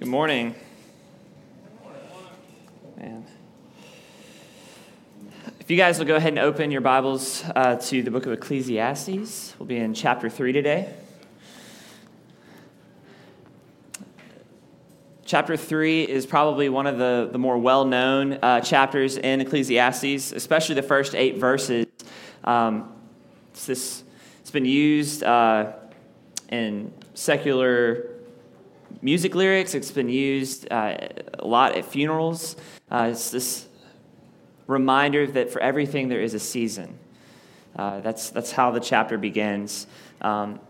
Good morning. Man. If you guys will go ahead and open your Bibles uh, to the book of Ecclesiastes, we'll be in chapter 3 today. Chapter 3 is probably one of the, the more well known uh, chapters in Ecclesiastes, especially the first eight verses. Um, it's, this, it's been used uh, in secular music lyrics. It's been used uh, a lot at funerals. Uh, it's this reminder that for everything there is a season. Uh, that's, that's how the chapter begins. Um,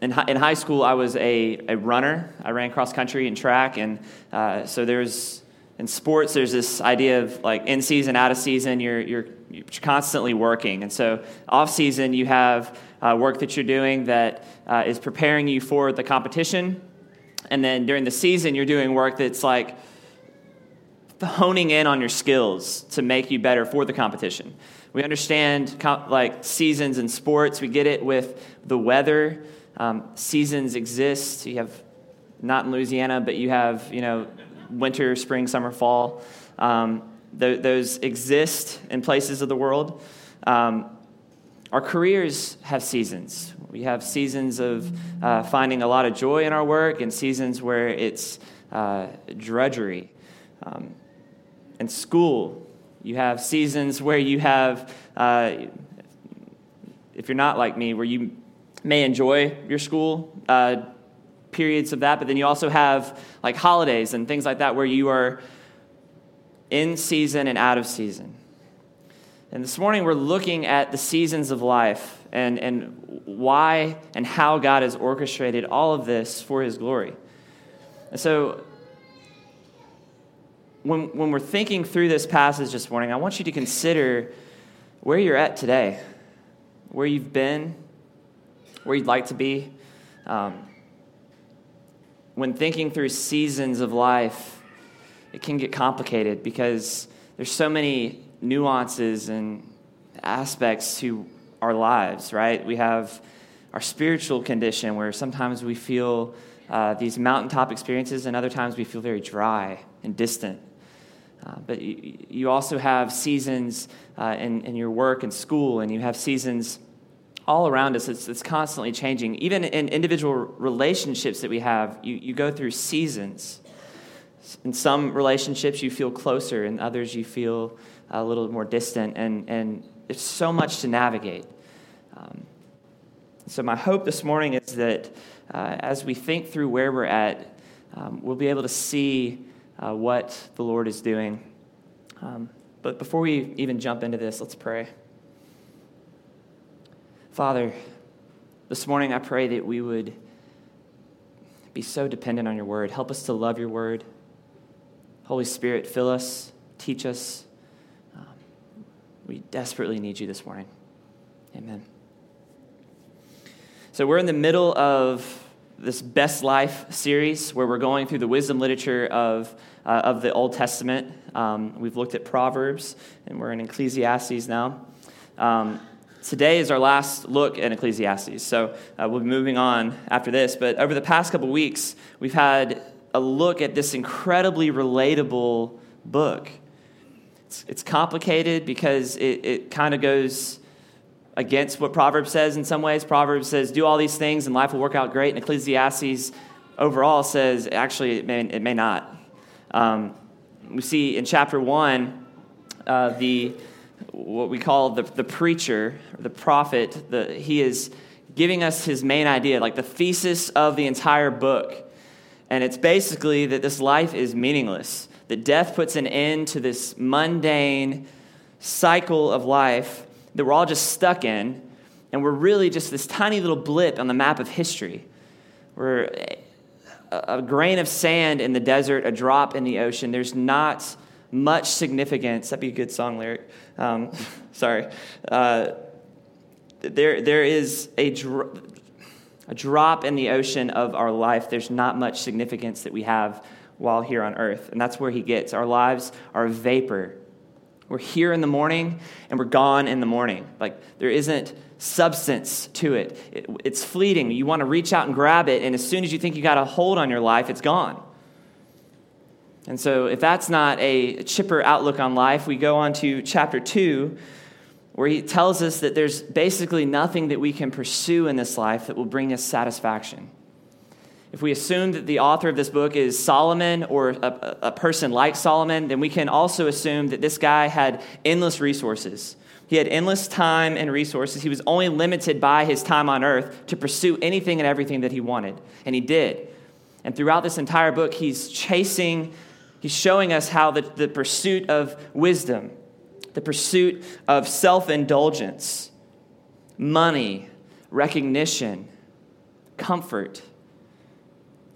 in, hi- in high school, I was a, a runner. I ran cross country and track. And uh, so there's, in sports, there's this idea of like in season, out of season, you're, you're, you're constantly working. And so off season, you have uh, work that you're doing that uh, is preparing you for the competition and then during the season, you're doing work that's like honing in on your skills to make you better for the competition. We understand like seasons in sports. We get it with the weather. Um, seasons exist. You have not in Louisiana, but you have you know winter, spring, summer, fall. Um, th- those exist in places of the world. Um, our careers have seasons. We have seasons of uh, finding a lot of joy in our work and seasons where it's uh, drudgery. Um, in school, you have seasons where you have, uh, if you're not like me, where you may enjoy your school, uh, periods of that, but then you also have like holidays and things like that where you are in season and out of season. And this morning we're looking at the seasons of life and, and why and how God has orchestrated all of this for his glory. And so when, when we're thinking through this passage this morning, I want you to consider where you're at today, where you've been, where you'd like to be. Um, when thinking through seasons of life, it can get complicated because there's so many nuances and aspects to our lives, right? We have our spiritual condition where sometimes we feel uh, these mountaintop experiences and other times we feel very dry and distant. Uh, but you, you, also have seasons uh, in, in your work and school, and you have seasons all around us. It's, it's constantly changing. Even in individual relationships that we have, you, you go through seasons. In some relationships, you feel closer, in others, you feel a little more distant, and, and it's so much to navigate. Um, so, my hope this morning is that uh, as we think through where we're at, um, we'll be able to see uh, what the Lord is doing. Um, but before we even jump into this, let's pray. Father, this morning I pray that we would be so dependent on your word. Help us to love your word. Holy Spirit, fill us, teach us, we desperately need you this morning. Amen. So, we're in the middle of this Best Life series where we're going through the wisdom literature of, uh, of the Old Testament. Um, we've looked at Proverbs, and we're in Ecclesiastes now. Um, today is our last look at Ecclesiastes, so uh, we'll be moving on after this. But over the past couple weeks, we've had a look at this incredibly relatable book. It's, it's complicated because it, it kind of goes against what Proverbs says in some ways. Proverbs says, do all these things and life will work out great. And Ecclesiastes overall says, actually, it may, it may not. Um, we see in chapter one, uh, the what we call the, the preacher, the prophet, the, he is giving us his main idea, like the thesis of the entire book. And it's basically that this life is meaningless that death puts an end to this mundane cycle of life that we're all just stuck in, and we're really just this tiny little blip on the map of history. We're a, grain of sand in the desert, a drop in the ocean. There's not much significance. That'd be a good song lyric. Um, sorry. Uh, there, there is a, dro- a drop in the ocean of our life. There's not much significance that we have while here on earth. And that's where he gets. Our lives are vapor. We're here in the morning and we're gone in the morning. Like there isn't substance to it. it. It's fleeting. You want to reach out and grab it, and as soon as you think you got a hold on your life, it's gone. And so, if that's not a chipper outlook on life, we go on to chapter 2, where he tells us that there's basically nothing that we can pursue in this life that will bring us satisfaction. If we assume that the author of this book is Solomon or a, a person like Solomon, then we can also assume that this guy had endless resources. He had endless time and resources. He was only limited by his time on earth to pursue anything and everything that he wanted. And he did. And throughout this entire book, he's chasing, he's showing us how the, the pursuit of wisdom, the pursuit of self indulgence, money, recognition, comfort,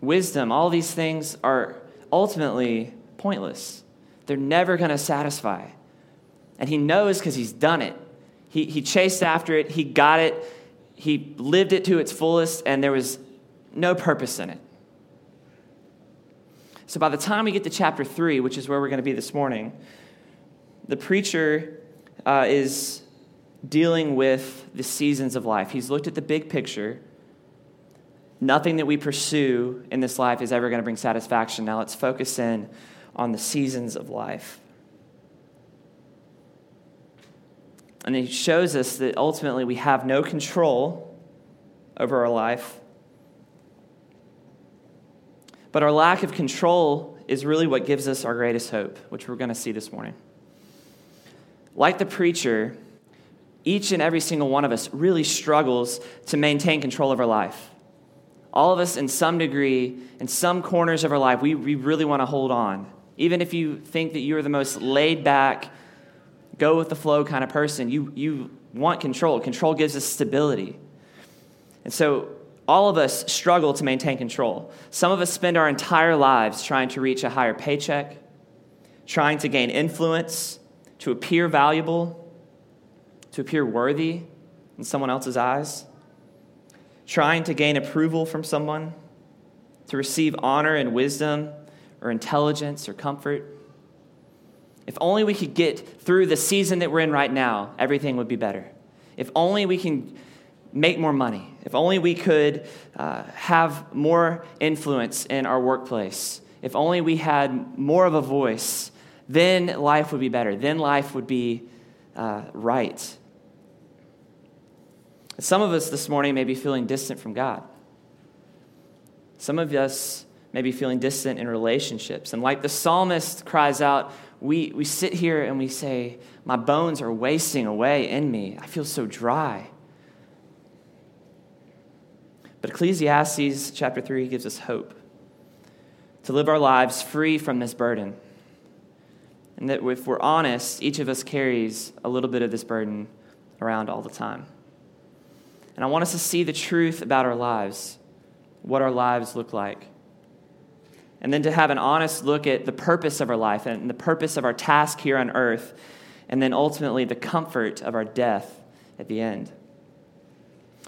wisdom, all these things are ultimately pointless. They're never going to satisfy. And he knows because he's done it. He, he chased after it, he got it, he lived it to its fullest, and there was no purpose in it. So by the time we get to chapter 3, which is where we're going to be this morning, the preacher uh, is dealing with the seasons of life. He's looked at the big picture. Nothing that we pursue in this life is ever going to bring satisfaction. Now let's focus in on the seasons of life. And he shows us that ultimately we have no control over our life. But our lack of control is really what gives us our greatest hope, which we're going to see this morning. Like the preacher, each and every single one of us really struggles to maintain control of our life. All of us, in some degree, in some corners of our life, we, we really want to hold on. Even if you think that you're the most laid back, go with the flow kind of person. You, you want control. Control gives us stability. And so all of us struggle to maintain control. Some of us spend our entire lives trying to reach a higher paycheck, trying to gain influence, to appear valuable, to appear worthy in someone else's eyes, trying to gain approval from someone, to receive honor and wisdom or intelligence or comfort. If only we could get through the season that we're in right now, everything would be better. If only we can make more money. If only we could uh, have more influence in our workplace. If only we had more of a voice, then life would be better. Then life would be uh, right. Some of us this morning may be feeling distant from God. Some of us may be feeling distant in relationships. And like the psalmist cries out, we, we sit here and we say, My bones are wasting away in me. I feel so dry. But Ecclesiastes chapter 3 gives us hope to live our lives free from this burden. And that if we're honest, each of us carries a little bit of this burden around all the time. And I want us to see the truth about our lives, what our lives look like and then to have an honest look at the purpose of our life and the purpose of our task here on earth, and then ultimately the comfort of our death at the end.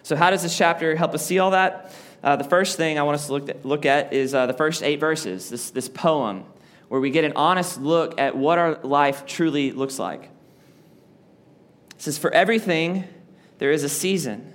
So, how does this chapter help us see all that? Uh, the first thing I want us to look at, look at is uh, the first eight verses, this, this poem, where we get an honest look at what our life truly looks like. It says, For everything there is a season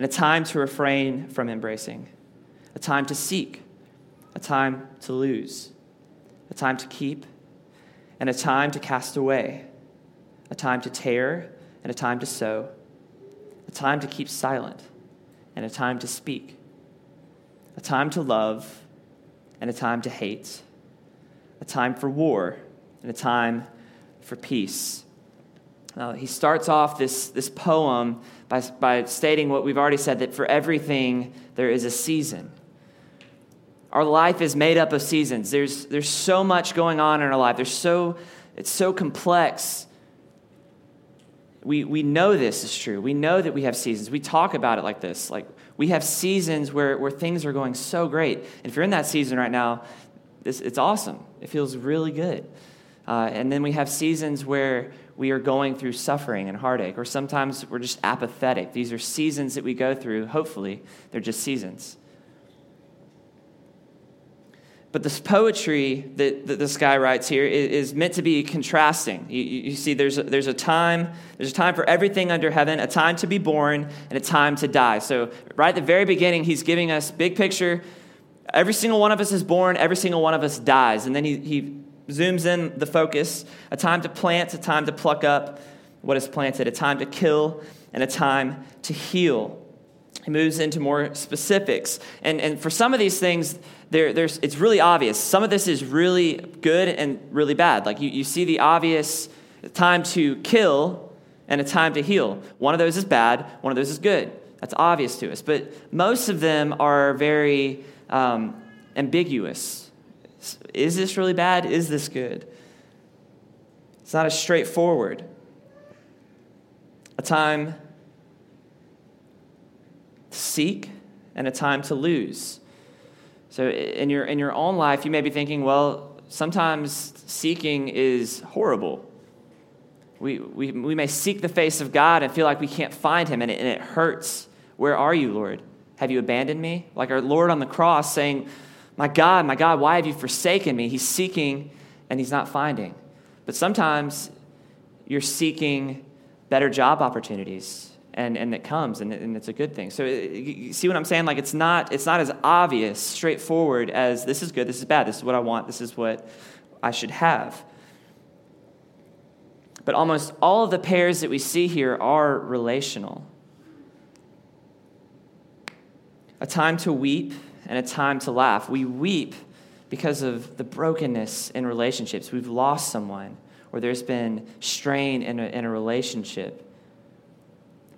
and a time to refrain from embracing, a time to seek, a time to lose a time to keep, and a time to cast away, a time to tear, and a time to sow, a time to keep silent, and a time to speak, a time to love, and a time to hate, a time for war, and a time for peace. Now, he starts off this, this poem by, by stating what we've already said that for everything there is a season. Our life is made up of seasons. There's, there's so much going on in our life. There's so, it's so complex. we, we know this is true. We know that we have seasons. We talk about it like this. Like we have seasons where, where things are going so great. And if you're in that season right now, this, it's awesome. It feels really good. Uh, and then we have seasons where we are going through suffering and heartache, or sometimes we're just apathetic. These are seasons that we go through. Hopefully, they're just seasons. But this poetry that, that this guy writes here is, meant to be contrasting. You, you, see, there's a, there's a time, there's a time for everything under heaven, a time to be born, and a time to die. So, right at the very beginning, he's giving us big picture. Every single one of us is born, every single one of us dies. And then he, he zooms in the focus a time to plant, a time to pluck up what is planted, a time to kill, and a time to heal. He moves into more specifics. And, and for some of these things, there, there's, it's really obvious. Some of this is really good and really bad. Like you, you see the obvious time to kill and a time to heal. One of those is bad, one of those is good. That's obvious to us. But most of them are very um, ambiguous. Is this really bad? Is this good? It's not as straightforward. A time to seek and a time to lose. So in your in your own life, you may be thinking, well, sometimes seeking is horrible. We, we, we may seek the face of God and feel like we can't find him, and it, and it hurts. Where are you, Lord? Have you abandoned me? Like our Lord on the cross saying, My God, my God, why have you forsaken me? He's seeking and he's not finding. But sometimes you're seeking better job opportunities and, and it comes and, and it's a good thing so you see what i'm saying like it's not it's not as obvious straightforward as this is good this is bad this is what i want this is what i should have but almost all of the pairs that we see here are relational a time to weep and a time to laugh we weep because of the brokenness in relationships we've lost someone or there's been strain in a, in a relationship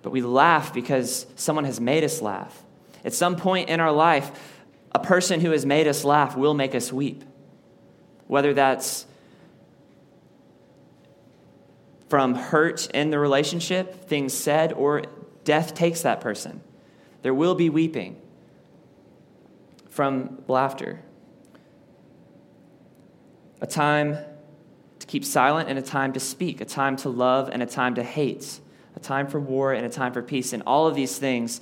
but we laugh because someone has made us laugh. At some point in our life, a person who has made us laugh will make us weep. Whether that's from hurt in the relationship, things said, or death takes that person. There will be weeping from laughter. A time to keep silent and a time to speak, a time to love and a time to hate a time for war and a time for peace. And all of these things,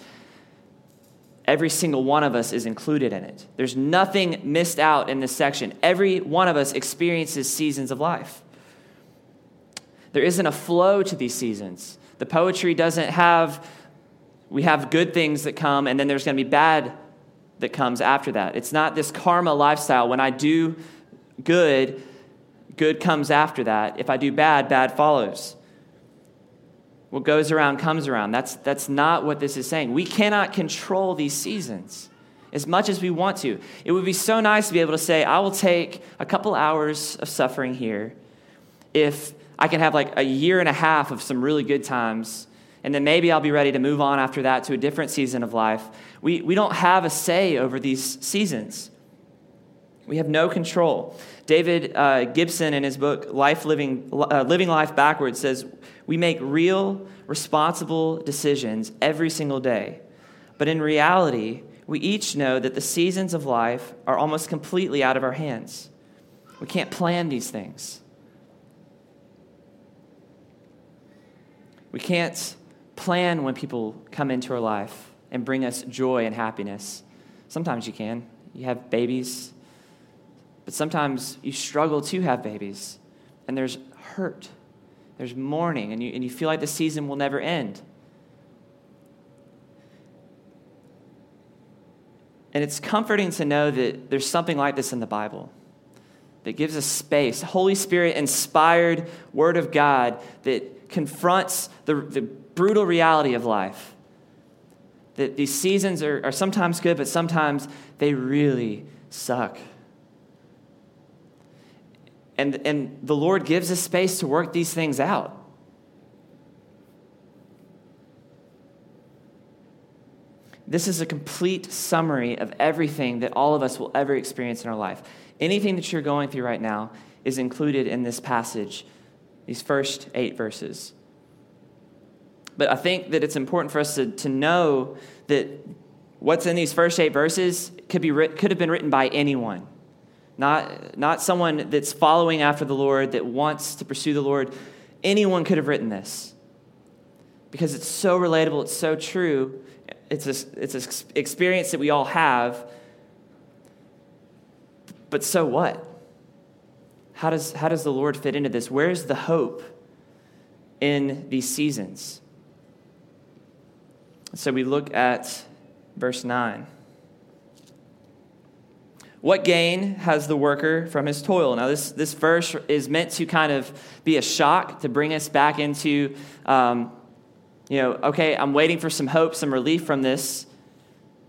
every single one of us is included in it. There's nothing missed out in this section. Every one of us experiences seasons of life. There isn't a flow to these seasons. The poetry doesn't have, we have good things that come, and then there's going to be bad that comes after that. It's not this karma lifestyle. When I do good, good comes after that. If I do bad, bad follows. What goes around comes around. That's, that's not what this is saying. We cannot control these seasons as much as we want to. It would be so nice to be able to say, I will take a couple hours of suffering here if I can have like a year and a half of some really good times, and then maybe I'll be ready to move on after that to a different season of life. We, we don't have a say over these seasons. We have no control. David uh, Gibson, in his book Life Living, uh, Living Life Backwards, says we make real, responsible decisions every single day. But in reality, we each know that the seasons of life are almost completely out of our hands. We can't plan these things. We can't plan when people come into our life and bring us joy and happiness. Sometimes you can. You have babies, but sometimes you struggle to have babies, and there's hurt there's mourning, and you, and you feel like the season will never end. And it's comforting to know that there's something like this in the Bible that gives us space, Holy Spirit inspired Word of God that confronts the, the brutal reality of life. That these seasons are, are sometimes good, but sometimes they really suck. And, and the Lord gives us space to work these things out. This is a complete summary of everything that all of us will ever experience in our life. Anything that you're going through right now is included in this passage, these first eight verses. But I think that it's important for us to, to know that what's in these first eight verses could, be, could have been written by anyone. Not, not someone that's following after the Lord, that wants to pursue the Lord. Anyone could have written this because it's so relatable, it's so true. It's an it's a experience that we all have. But so what? How does, how does the Lord fit into this? Where's the hope in these seasons? So we look at verse 9. What gain has the worker from his toil? Now, this, this verse is meant to kind of be a shock, to bring us back into, um, you know, okay, I'm waiting for some hope, some relief from this.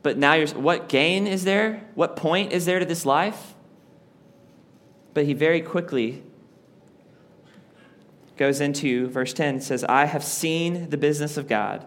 But now you're, what gain is there? What point is there to this life? But he very quickly goes into verse 10 says, I have seen the business of God.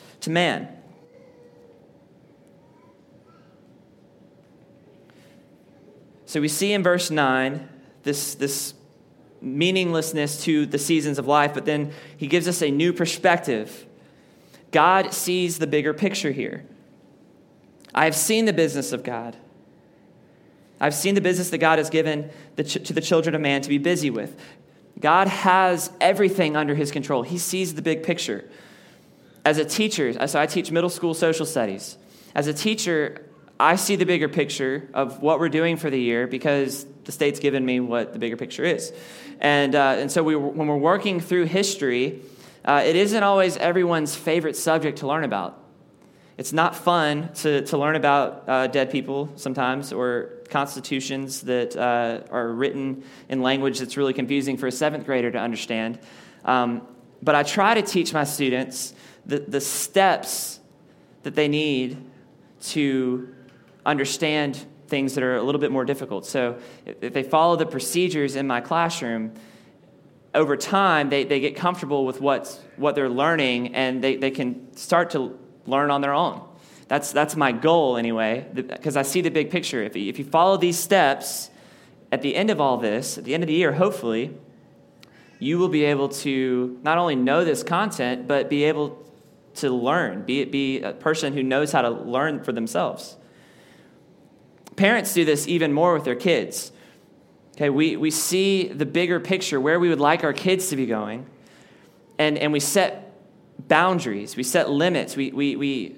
to man. So we see in verse 9 this, this meaninglessness to the seasons of life, but then he gives us a new perspective. God sees the bigger picture here. I have seen the business of God. I've seen the business that God has given the ch- to the children of man to be busy with. God has everything under his control. He sees the big picture. As a teacher, so I teach middle school social studies. As a teacher, I see the bigger picture of what we're doing for the year because the state's given me what the bigger picture is. And, uh, and so we, when we're working through history, uh, it isn't always everyone's favorite subject to learn about. It's not fun to, to learn about uh, dead people sometimes or constitutions that uh, are written in language that's really confusing for a seventh grader to understand. Um, but I try to teach my students the, the steps that they need to understand things that are a little bit more difficult. So if they follow the procedures in my classroom, over time they, they get comfortable with what's, what they're learning and they, they can start to learn on their own. That's, that's my goal anyway, because I see the big picture. If, if you follow these steps, at the end of all this, at the end of the year, hopefully, you will be able to not only know this content, but be able to learn, be, it be a person who knows how to learn for themselves. Parents do this even more with their kids. Okay, we, we see the bigger picture, where we would like our kids to be going, and, and we set boundaries, we set limits. We, we, we,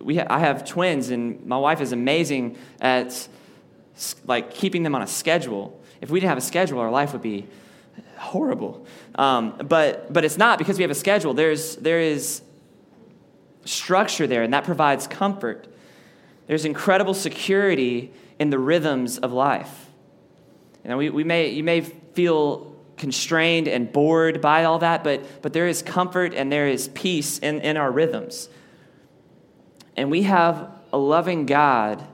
we ha- I have twins, and my wife is amazing at like keeping them on a schedule. If we didn't have a schedule, our life would be horrible. Um, but, but it's not because we have a schedule. There's, there is structure there, and that provides comfort. There's incredible security in the rhythms of life. You, know, we, we may, you may feel constrained and bored by all that, but, but there is comfort and there is peace in, in our rhythms. And we have a loving God,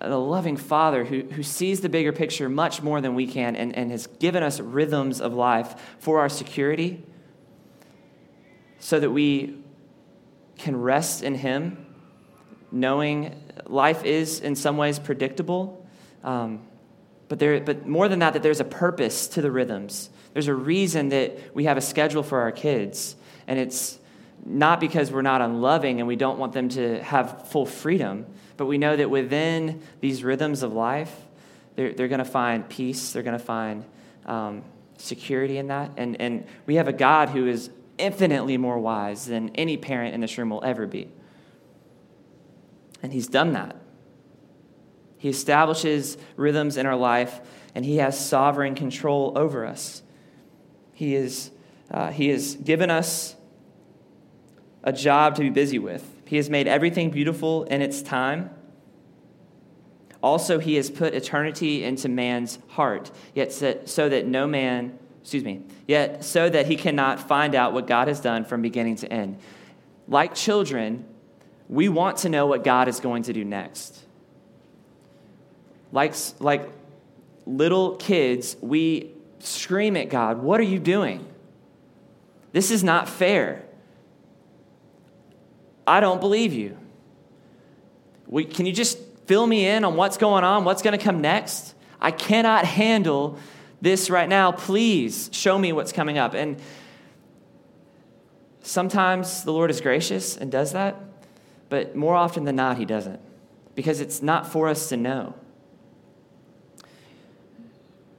a loving Father who, who sees the bigger picture much more than we can and, and has given us rhythms of life for our security so that we can rest in Him knowing life is in some ways predictable. Um, but, there, but more than that, that there's a purpose to the rhythms. There's a reason that we have a schedule for our kids. And it's not because we're not unloving and we don't want them to have full freedom, but we know that within these rhythms of life, they're, they're going to find peace, they're going to find um, security in that. And, and we have a God who is infinitely more wise than any parent in this room will ever be. And He's done that. He establishes rhythms in our life, and He has sovereign control over us. He, is, uh, he has given us a job to be busy with. He has made everything beautiful in its time. Also, He has put eternity into man's heart, yet so that no man excuse me, yet so that he cannot find out what God has done from beginning to end. Like children, we want to know what God is going to do next. Like, like little kids, we scream at God, What are you doing? This is not fair. I don't believe you. We, can you just fill me in on what's going on, what's going to come next? I cannot handle this right now. Please show me what's coming up. And sometimes the Lord is gracious and does that, but more often than not, He doesn't because it's not for us to know.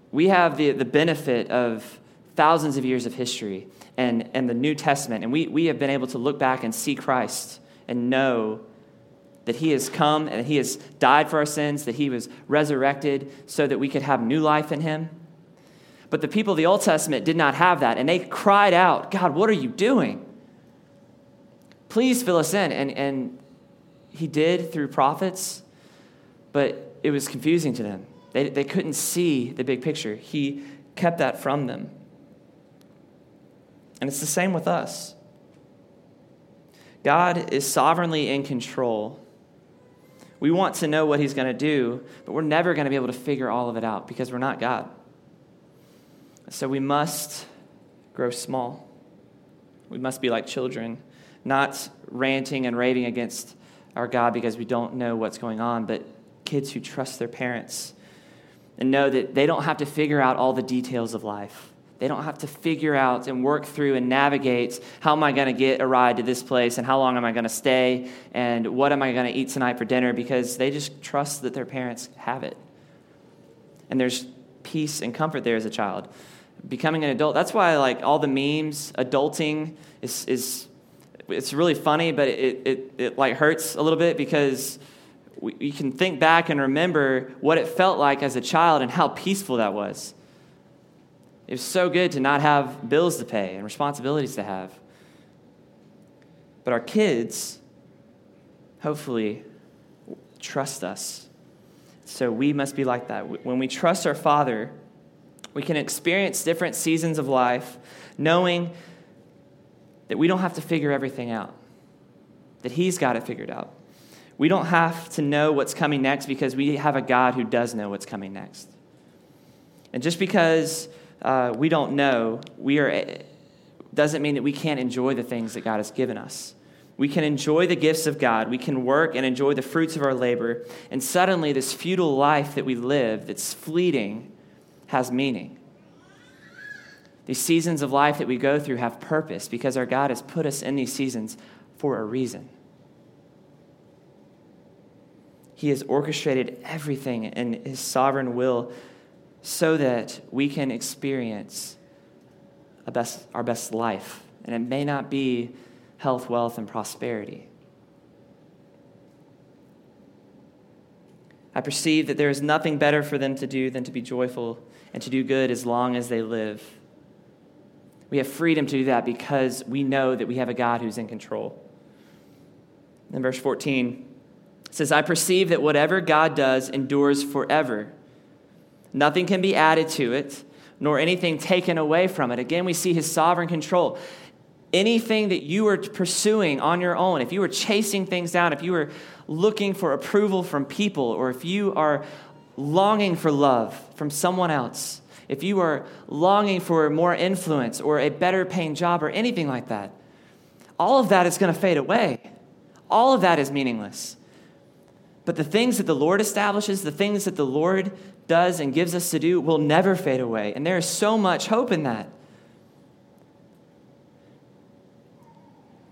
We have the, the benefit of thousands of years of history and, and the New Testament, and we, we have been able to look back and see Christ and know that he has come and he has died for our sins, that he was resurrected so that we could have new life in him. But the people of the Old Testament did not have that, and they cried out, God, what are you doing? Please fill us in. And, and he did through prophets, but it was confusing to them. They, they couldn't see the big picture. He kept that from them. And it's the same with us. God is sovereignly in control. We want to know what He's going to do, but we're never going to be able to figure all of it out because we're not God. So we must grow small. We must be like children, not ranting and raving against our God because we don't know what's going on, but kids who trust their parents and know that they don't have to figure out all the details of life. They don't have to figure out and work through and navigate how am I going to get a ride to this place and how long am I going to stay and what am I going to eat tonight for dinner because they just trust that their parents have it. And there's peace and comfort there as a child. Becoming an adult, that's why like all the memes, adulting is, is it's really funny, but it, it, it like hurts a little bit because we, you can think back and remember what it felt like as a child and how peaceful that was. It was so good to not have bills to pay and responsibilities to have. But our kids, hopefully, trust us. So we must be like that. When we trust our Father, we can experience different seasons of life knowing that we don't have to figure everything out, that He's got it figured out. We don't have to know what's coming next because we have a God who does know what's coming next. And just because uh, we don't know, we are, doesn't mean that we can't enjoy the things that God has given us. We can enjoy the gifts of God. We can work and enjoy the fruits of our labor. And suddenly, this futile life that we live, that's fleeting, has meaning. These seasons of life that we go through have purpose because our God has put us in these seasons for a reason. He has orchestrated everything in His sovereign will so that we can experience best, our best life. And it may not be health, wealth, and prosperity. I perceive that there is nothing better for them to do than to be joyful and to do good as long as they live. We have freedom to do that because we know that we have a God who's in control. In verse 14, it says, I perceive that whatever God does endures forever. Nothing can be added to it, nor anything taken away from it. Again, we see his sovereign control. Anything that you are pursuing on your own, if you are chasing things down, if you are looking for approval from people, or if you are longing for love from someone else, if you are longing for more influence or a better paying job or anything like that, all of that is going to fade away. All of that is meaningless. But the things that the Lord establishes, the things that the Lord does and gives us to do will never fade away. And there is so much hope in that.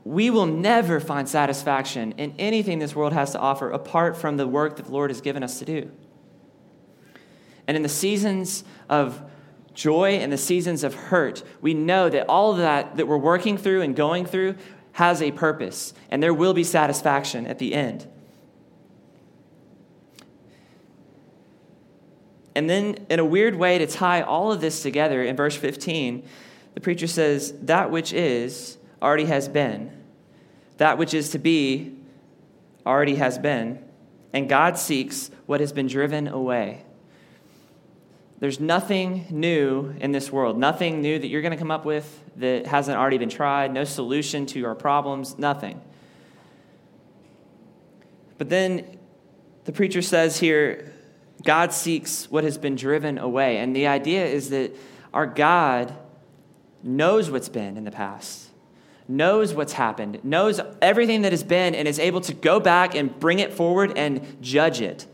We will never find satisfaction in anything this world has to offer apart from the work that the Lord has given us to do. And in the seasons of joy and the seasons of hurt, we know that all of that that we're working through and going through has a purpose, and there will be satisfaction at the end. And then, in a weird way, to tie all of this together, in verse 15, the preacher says, That which is already has been. That which is to be already has been. And God seeks what has been driven away. There's nothing new in this world, nothing new that you're going to come up with that hasn't already been tried, no solution to our problems, nothing. But then the preacher says here, God seeks what has been driven away. And the idea is that our God knows what's been in the past, knows what's happened, knows everything that has been, and is able to go back and bring it forward and judge it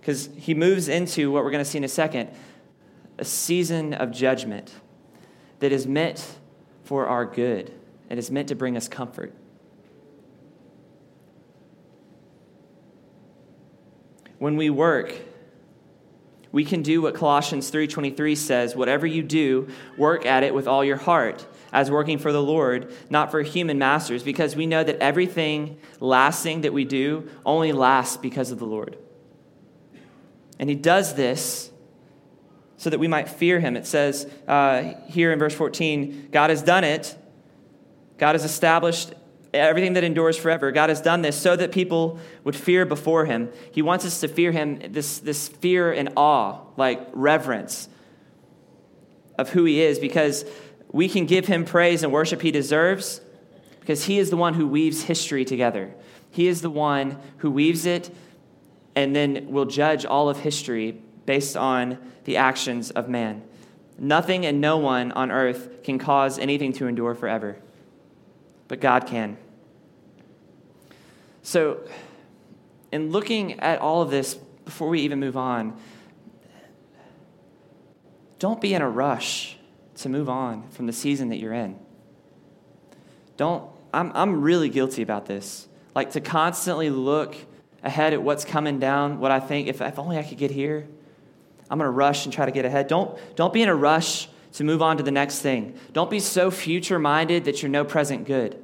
because he moves into what we're going to see in a second a season of judgment that is meant for our good and is meant to bring us comfort. When we work, we can do what Colossians 3:23 says, whatever you do, work at it with all your heart, as working for the Lord, not for human masters, because we know that everything lasting that we do only lasts because of the Lord. And he does this so that we might fear him. It says uh, here in verse 14 God has done it, God has established everything that endures forever. God has done this so that people would fear before him. He wants us to fear him, this, this fear and awe, like reverence of who he is, because we can give him praise and worship he deserves, because he is the one who weaves history together. He is the one who weaves it and then will judge all of history based on the actions of man. Nothing and no one on earth can cause anything to endure forever, but God can. So, in looking at all of this, before we even move on, don't be in a rush to move on from the season that you're in. Don't, I'm, I'm really guilty about this. Like to constantly look ahead at what's coming down, what I think, if, if only I could get here, I'm going to rush and try to get ahead. Don't, don't be in a rush to move on to the next thing. Don't be so future minded that you're no present good.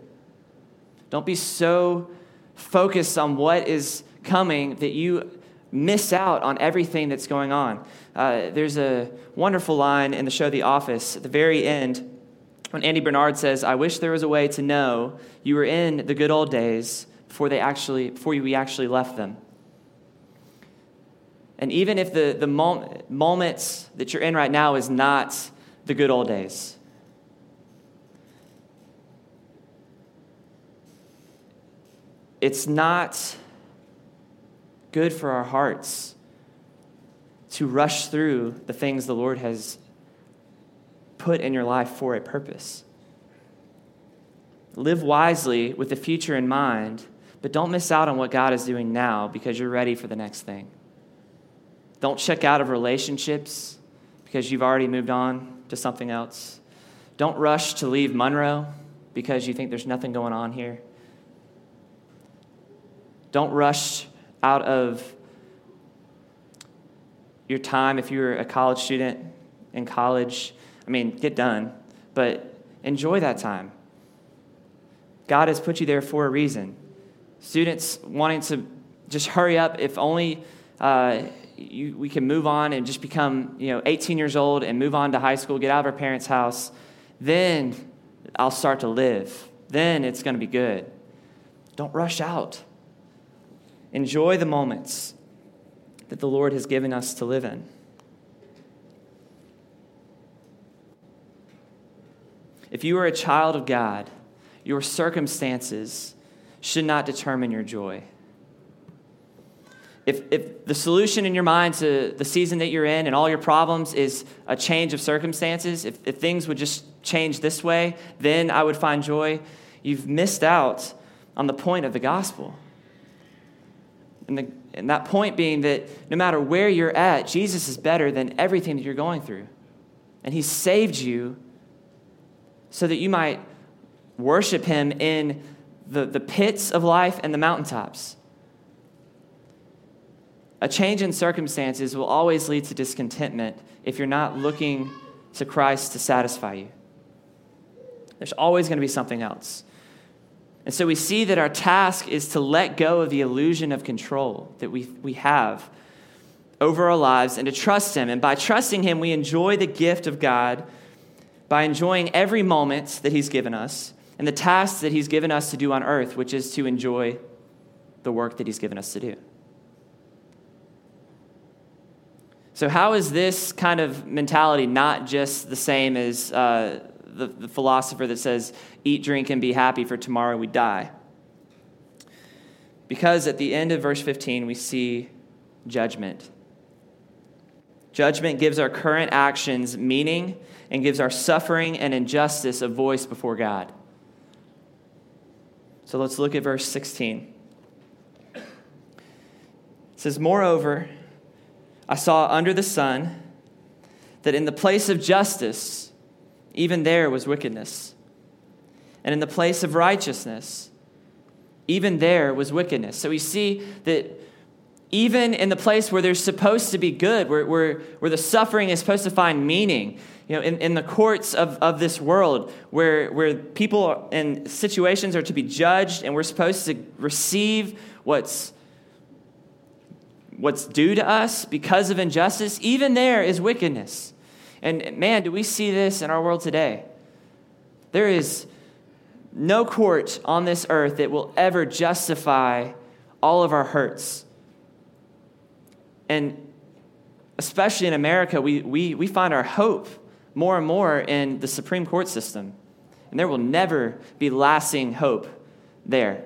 Don't be so focused on what is coming that you miss out on everything that's going on. Uh, there's a wonderful line in the show The Office at the very end when Andy Bernard says, I wish there was a way to know you were in the good old days before they actually before we actually left them. And even if the, the mom, moments that you're in right now is not the good old days, it's not good for our hearts to rush through the things the Lord has put in your life for a purpose. Live wisely with the future in mind but don't miss out on what God is doing now because you're ready for the next thing. Don't check out of relationships because you've already moved on to something else. Don't rush to leave Monroe because you think there's nothing going on here. Don't rush out of your time if you're a college student in college. I mean, get done, but enjoy that time. God has put you there for a reason students wanting to just hurry up, if only uh, you, we can move on and just become you know 18 years old and move on to high school, get out of our parents' house, then I'll start to live. Then it's going to be good. Don't rush out. Enjoy the moments that the Lord has given us to live in. If you are a child of God, your circumstances should not determine your joy. If, if the solution in your mind to the season that you're in and all your problems is a change of circumstances, if, if things would just change this way, then I would find joy. You've missed out on the point of the gospel. And, the, and that point being that no matter where you're at, Jesus is better than everything that you're going through. And He saved you so that you might worship Him in the, the pits of life and the mountaintops. A change in circumstances will always lead to discontentment if you're not looking to Christ to satisfy you. There's always going to be something else. And so we see that our task is to let go of the illusion of control that we, we have over our lives and to trust Him. And by trusting Him, we enjoy the gift of God by enjoying every moment that He's given us and the tasks that He's given us to do on earth, which is to enjoy the work that He's given us to do. So, how is this kind of mentality not just the same as uh, the, the philosopher that says, eat, drink, and be happy, for tomorrow we die? Because at the end of verse 15, we see judgment. Judgment gives our current actions meaning and gives our suffering and injustice a voice before God. So let's look at verse 16. It says, Moreover, I saw under the sun that in the place of justice, even there was wickedness. And in the place of righteousness, even there was wickedness. So we see that even in the place where there's supposed to be good, where, where, where the suffering is supposed to find meaning, you know, in, in the courts of, of this world, where, where people and situations are to be judged and we're supposed to receive what's, what's due to us because of injustice, even there is wickedness. And man, do we see this in our world today? There is no court on this earth that will ever justify all of our hurts. And especially in America, we, we, we find our hope more and more in the Supreme Court system. And there will never be lasting hope there.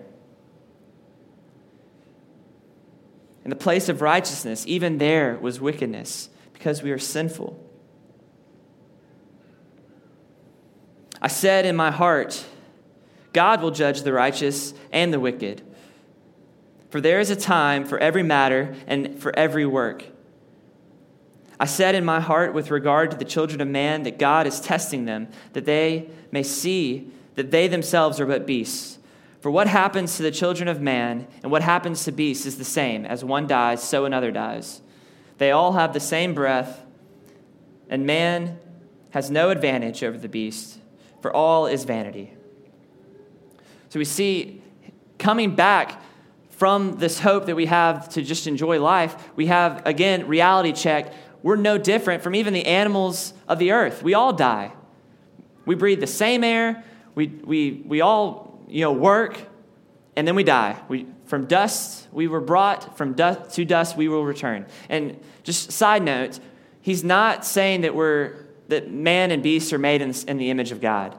In the place of righteousness, even there was wickedness because we are sinful. I said in my heart, God will judge the righteous and the wicked. For there is a time for every matter and for every work. I said in my heart with regard to the children of man that God is testing them, that they may see that they themselves are but beasts. For what happens to the children of man and what happens to beasts is the same. As one dies, so another dies. They all have the same breath, and man has no advantage over the beast, for all is vanity. So we see coming back from this hope that we have to just enjoy life, we have, again, reality check. We're no different from even the animals of the earth. We all die. We breathe the same air. We, we, we all you know, work, and then we die. We, from dust we were brought, from dust to dust we will return. And just side note, he's not saying that we're that man and beast are made in, in the image of God.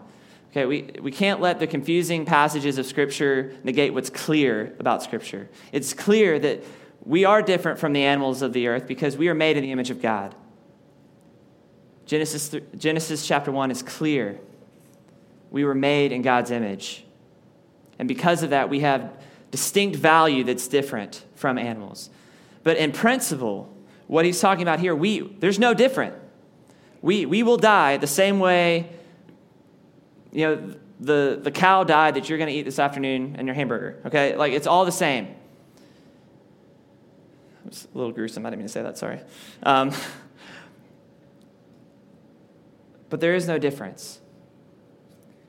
Okay, we, we can't let the confusing passages of Scripture negate what's clear about Scripture. It's clear that we are different from the animals of the earth because we are made in the image of God. Genesis, Genesis chapter 1 is clear. We were made in God's image. And because of that, we have distinct value that's different from animals. But in principle, what he's talking about here, we, there's no different. We, we will die the same way you know, the, the cow died that you're going to eat this afternoon and your hamburger, okay? Like, it's all the same. It's a little gruesome. I didn't mean to say that, sorry. Um, but there is no difference.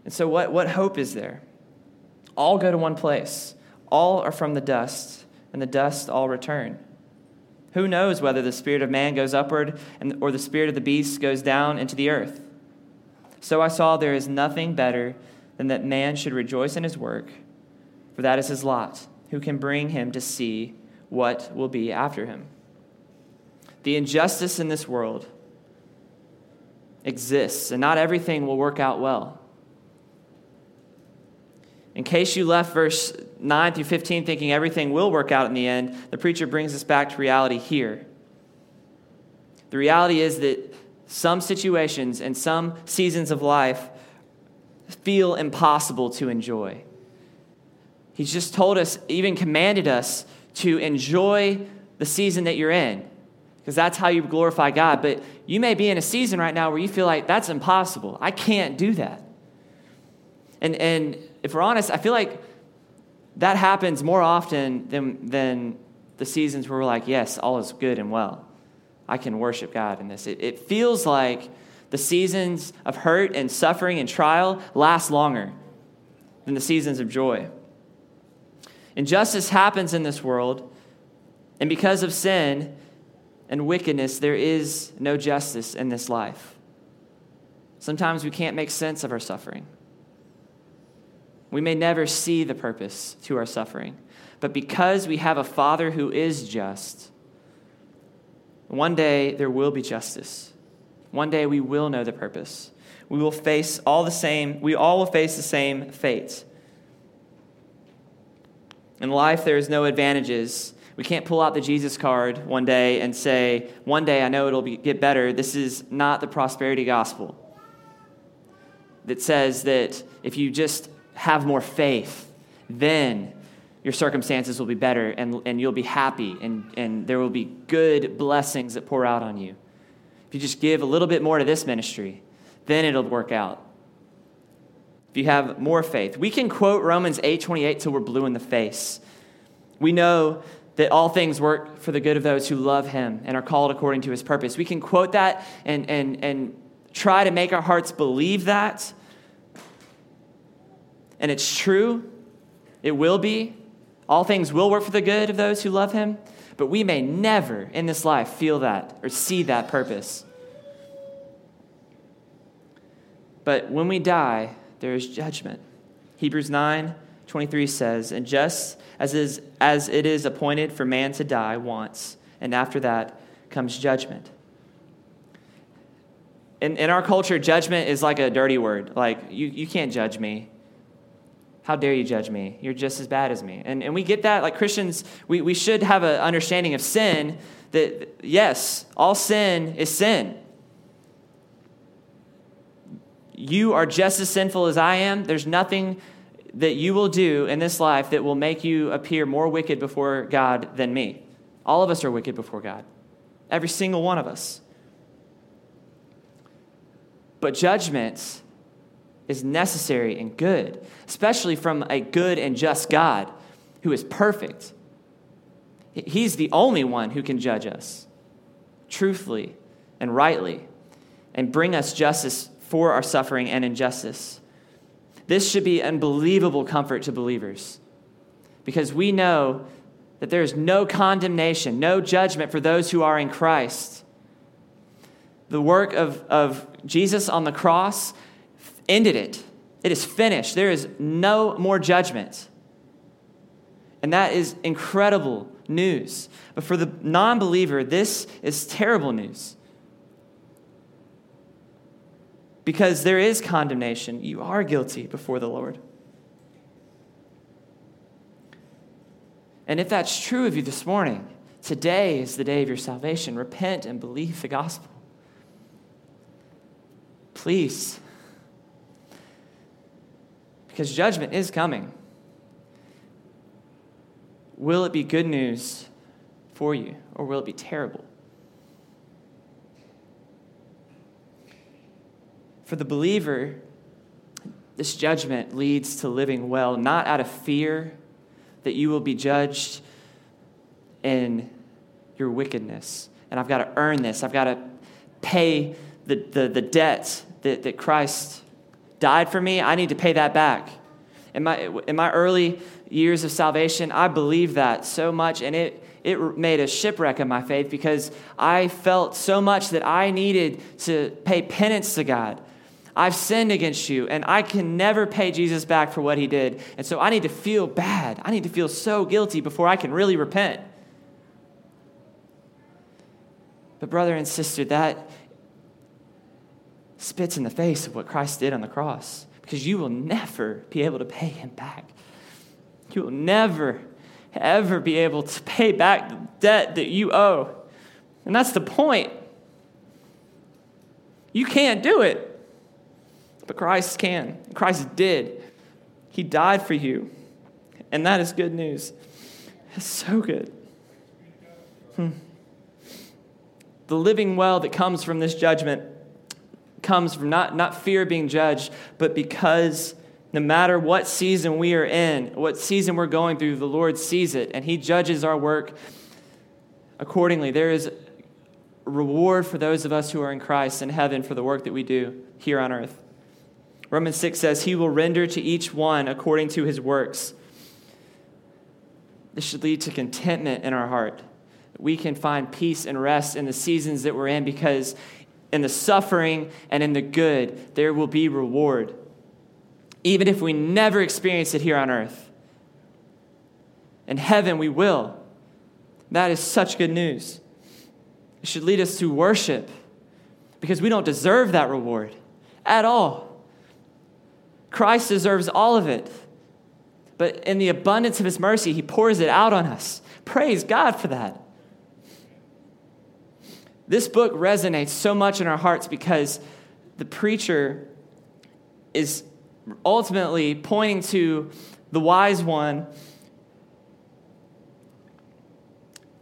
And so, what, what hope is there? All go to one place, all are from the dust, and the dust all return. Who knows whether the spirit of man goes upward and, or the spirit of the beast goes down into the earth? So I saw there is nothing better than that man should rejoice in his work, for that is his lot. Who can bring him to see what will be after him? The injustice in this world exists, and not everything will work out well. In case you left verse 9 through 15 thinking everything will work out in the end, the preacher brings us back to reality here. The reality is that some situations and some seasons of life feel impossible to enjoy. He's just told us, even commanded us to enjoy the season that you're in, because that's how you glorify God. But you may be in a season right now where you feel like that's impossible. I can't do that. And, and if we're honest, I feel like that happens more often than, than the seasons where we're like, yes, all is good and well. I can worship God in this. It, it feels like the seasons of hurt and suffering and trial last longer than the seasons of joy. Injustice happens in this world, and because of sin and wickedness, there is no justice in this life. Sometimes we can't make sense of our suffering. We may never see the purpose to our suffering, but because we have a Father who is just, One day there will be justice. One day we will know the purpose. We will face all the same, we all will face the same fate. In life, there is no advantages. We can't pull out the Jesus card one day and say, one day I know it'll be, get better. This is not the prosperity gospel that says that if you just have more faith, then your circumstances will be better and, and you'll be happy and, and there will be good blessings that pour out on you. If you just give a little bit more to this ministry, then it'll work out. If you have more faith, we can quote Romans 8:28 till we're blue in the face. We know that all things work for the good of those who love him and are called according to his purpose. We can quote that and, and, and try to make our hearts believe that. And it's true, it will be. All things will work for the good of those who love him, but we may never in this life feel that or see that purpose. But when we die, there is judgment. Hebrews 9 23 says, And just as, is, as it is appointed for man to die once, and after that comes judgment. In, in our culture, judgment is like a dirty word. Like, you, you can't judge me. How dare you judge me? You're just as bad as me. And, and we get that. Like Christians, we, we should have an understanding of sin that, yes, all sin is sin. You are just as sinful as I am. There's nothing that you will do in this life that will make you appear more wicked before God than me. All of us are wicked before God, every single one of us. But judgment is necessary and good, especially from a good and just God who is perfect. He's the only one who can judge us truthfully and rightly and bring us justice for our suffering and injustice. This should be unbelievable comfort to believers because we know that there is no condemnation, no judgment for those who are in Christ. The work of, of Jesus on the cross ended it. It is finished. There is no more judgment. And that is incredible news. But for the non believer, this is terrible news. Because there is condemnation. You are guilty before the Lord. And if that's true of you this morning, today is the day of your salvation. Repent and believe the gospel. Please because judgment is coming. Will it be good news for you, or will it be terrible? For the believer, this judgment leads to living well, not out of fear that you will be judged in your wickedness. And I've got to earn this, I've got to pay the, the, the debt that, that Christ died for me, I need to pay that back. In my, in my early years of salvation, I believed that so much, and it, it made a shipwreck of my faith because I felt so much that I needed to pay penance to God. I've sinned against you, and I can never pay Jesus back for what he did. And so I need to feel bad. I need to feel so guilty before I can really repent. But, brother and sister, that spits in the face of what Christ did on the cross because you will never be able to pay him back. You will never, ever be able to pay back the debt that you owe. And that's the point. You can't do it, but Christ can. Christ did. He died for you. And that is good news. It's so good. Hmm. The living well that comes from this judgment comes from not, not fear being judged, but because no matter what season we are in, what season we're going through, the Lord sees it and He judges our work accordingly. There is reward for those of us who are in Christ in heaven for the work that we do here on earth. Romans 6 says, He will render to each one according to his works. This should lead to contentment in our heart. We can find peace and rest in the seasons that we're in because in the suffering and in the good, there will be reward. Even if we never experience it here on earth. In heaven, we will. That is such good news. It should lead us to worship because we don't deserve that reward at all. Christ deserves all of it. But in the abundance of his mercy, he pours it out on us. Praise God for that. This book resonates so much in our hearts because the preacher is ultimately pointing to the wise one,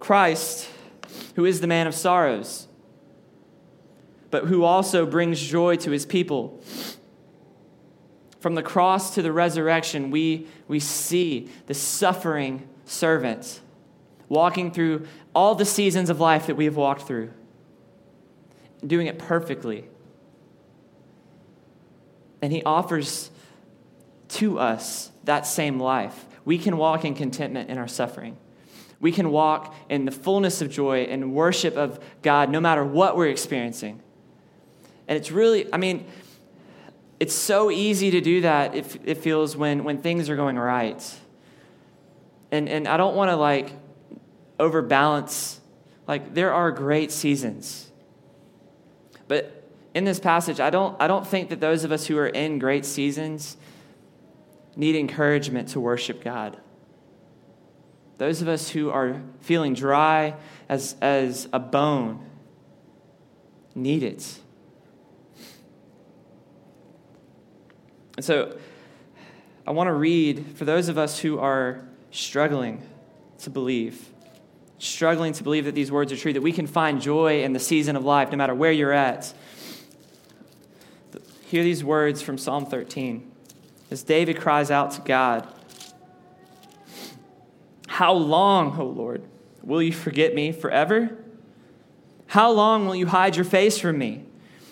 Christ, who is the man of sorrows, but who also brings joy to his people. From the cross to the resurrection, we, we see the suffering servant walking through all the seasons of life that we have walked through, doing it perfectly. And he offers to us that same life. We can walk in contentment in our suffering. We can walk in the fullness of joy and worship of God no matter what we're experiencing. And it's really, I mean, it's so easy to do that if it feels when, when things are going right. And, and I don't want to like overbalance, like, there are great seasons. But in this passage, I don't, I don't think that those of us who are in great seasons need encouragement to worship God. Those of us who are feeling dry as, as a bone need it. And so I want to read for those of us who are struggling to believe, struggling to believe that these words are true, that we can find joy in the season of life no matter where you're at. Hear these words from Psalm 13 as David cries out to God How long, O Lord, will you forget me forever? How long will you hide your face from me?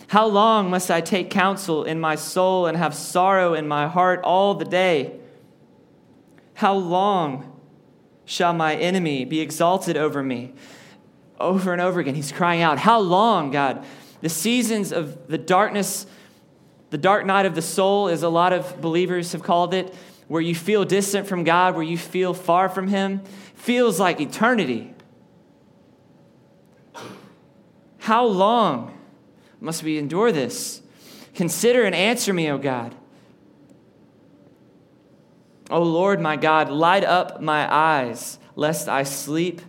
How long must I take counsel in my soul and have sorrow in my heart all the day? How long shall my enemy be exalted over me? Over and over again, he's crying out, How long, God? The seasons of the darkness, the dark night of the soul, as a lot of believers have called it, where you feel distant from God, where you feel far from Him, feels like eternity. How long? Must we endure this? Consider and answer me, O God. O Lord my God, light up my eyes, lest I sleep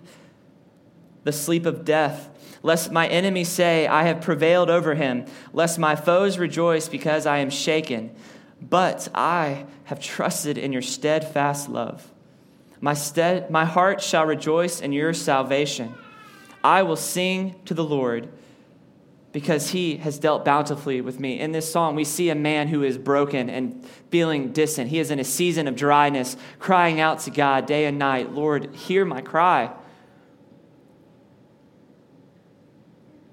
the sleep of death, lest my enemies say, I have prevailed over him, lest my foes rejoice because I am shaken. But I have trusted in your steadfast love. My, stead, my heart shall rejoice in your salvation. I will sing to the Lord because he has dealt bountifully with me. In this song, we see a man who is broken and feeling distant. He is in a season of dryness, crying out to God day and night, Lord, hear my cry.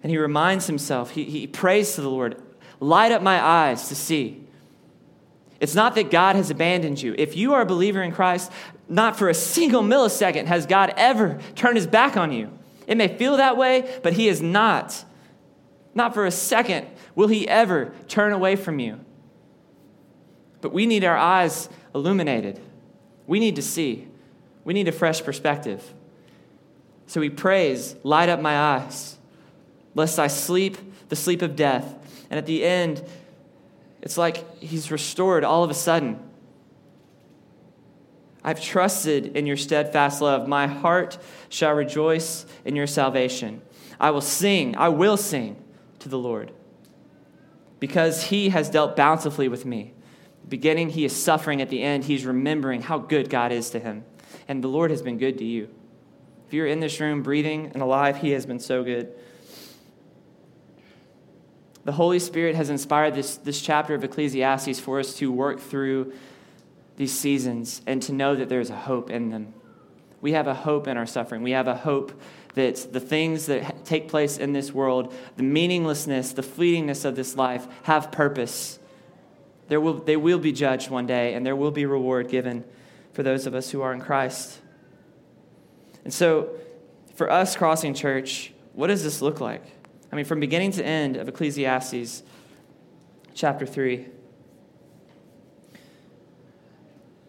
And he reminds himself, he, he prays to the Lord, light up my eyes to see. It's not that God has abandoned you. If you are a believer in Christ, not for a single millisecond has God ever turned his back on you. It may feel that way, but he is not. Not for a second will he ever turn away from you. But we need our eyes illuminated. We need to see. We need a fresh perspective. So he prays, Light up my eyes, lest I sleep the sleep of death. And at the end, it's like he's restored all of a sudden. I've trusted in your steadfast love. My heart shall rejoice in your salvation. I will sing, I will sing to the Lord. Because he has dealt bountifully with me. Beginning, he is suffering. At the end, he's remembering how good God is to him. And the Lord has been good to you. If you're in this room breathing and alive, he has been so good. The Holy Spirit has inspired this, this chapter of Ecclesiastes for us to work through these seasons and to know that there's a hope in them. We have a hope in our suffering. We have a hope that the things that take place in this world, the meaninglessness, the fleetingness of this life, have purpose. There will, they will be judged one day, and there will be reward given for those of us who are in Christ. And so, for us, Crossing Church, what does this look like? I mean, from beginning to end of Ecclesiastes chapter 3,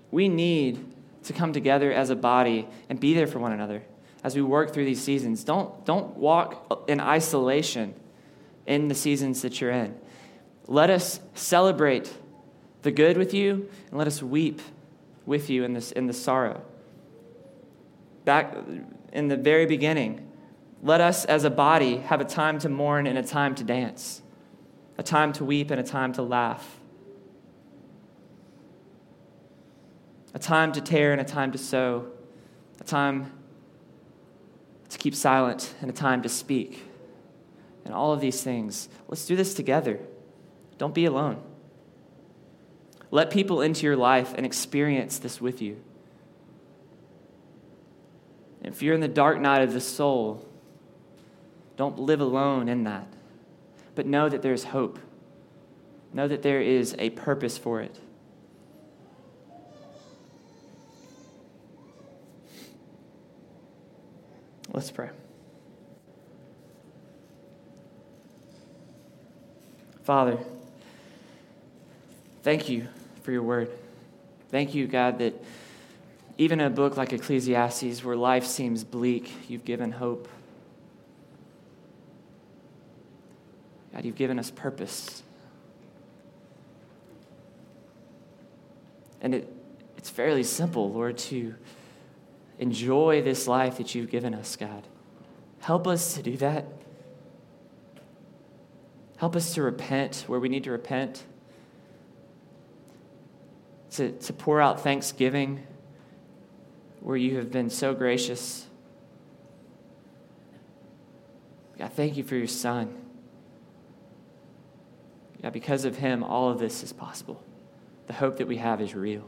we need to come together as a body and be there for one another as we work through these seasons. Don't, don't walk in isolation in the seasons that you're in. Let us celebrate the good with you, and let us weep with you in, this, in the sorrow. Back in the very beginning, let us as a body have a time to mourn and a time to dance, a time to weep and a time to laugh, a time to tear and a time to sew, a time to keep silent and a time to speak. And all of these things. Let's do this together. Don't be alone. Let people into your life and experience this with you. If you're in the dark night of the soul, don't live alone in that, but know that there's hope. Know that there is a purpose for it. Let's pray. Father, thank you for your word. Thank you, God, that even a book like Ecclesiastes, where life seems bleak, you've given hope. God, you've given us purpose. And it, it's fairly simple, Lord, to enjoy this life that you've given us, God. Help us to do that. Help us to repent where we need to repent to, to pour out thanksgiving where you have been so gracious. God, thank you for your son. God, because of him, all of this is possible. The hope that we have is real.